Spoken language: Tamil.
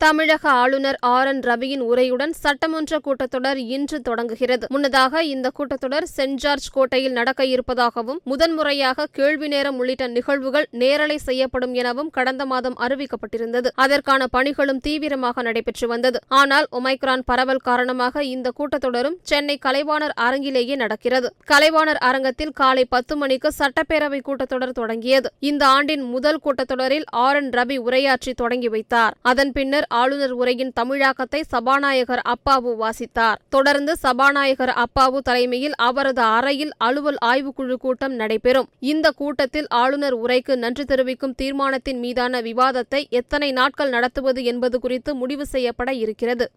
தமிழக ஆளுநர் ஆர் என் ரவியின் உரையுடன் சட்டமன்ற கூட்டத்தொடர் இன்று தொடங்குகிறது. முன்னதாக இந்த கூட்டத்தொடர் சென்ட் ஜார்ஜ் கோட்டையில் நடக்க இருப்பதாகவும் முதன்முறையாக கேள்வி நேரம் உள்ளிட்ட நிகழ்வுகள் நேரலை செய்யப்படும் எனவும் கடந்த மாதம் அறிவிக்கப்பட்டிருந்தது. அதற்கான பணிகளும் தீவிரமாக நடைபெற்று வந்தது. ஆனால் ஒமைக்ரான் பரவல் காரணமாக இந்த கூட்டத்தொடரும் சென்னை கலைவாணர் அரங்கிலேயே நடக்கிறது. கலைவாணர் அரங்கத்தில் காலை பத்து மணிக்கு சட்டப்பேரவை கூட்டத்தொடர் தொடங்கியது. இந்த ஆண்டின் முதல் கூட்டத்தொடரில் ஆர் என் ரவி உரையாற்றி தொடங்கி வைத்தார். அதன் பின்னர் ஆளுநர் உரையின் தமிழாக்கத்தை சபாநாயகர் அப்பாவு வாசித்தார். தொடர்ந்து சபாநாயகர் அப்பாவு தலைமையில் அவரது அறையில் அலுவல் ஆய்வுக்குழு கூட்டம் நடைபெறும். இந்த கூட்டத்தில் ஆளுநர் உரைக்கு நன்றி தெரிவிக்கும் தீர்மானத்தின் மீதான விவாதத்தை எத்தனை நாட்கள் நடத்துவது என்பது குறித்து முடிவு செய்யப்பட இருக்கிறது.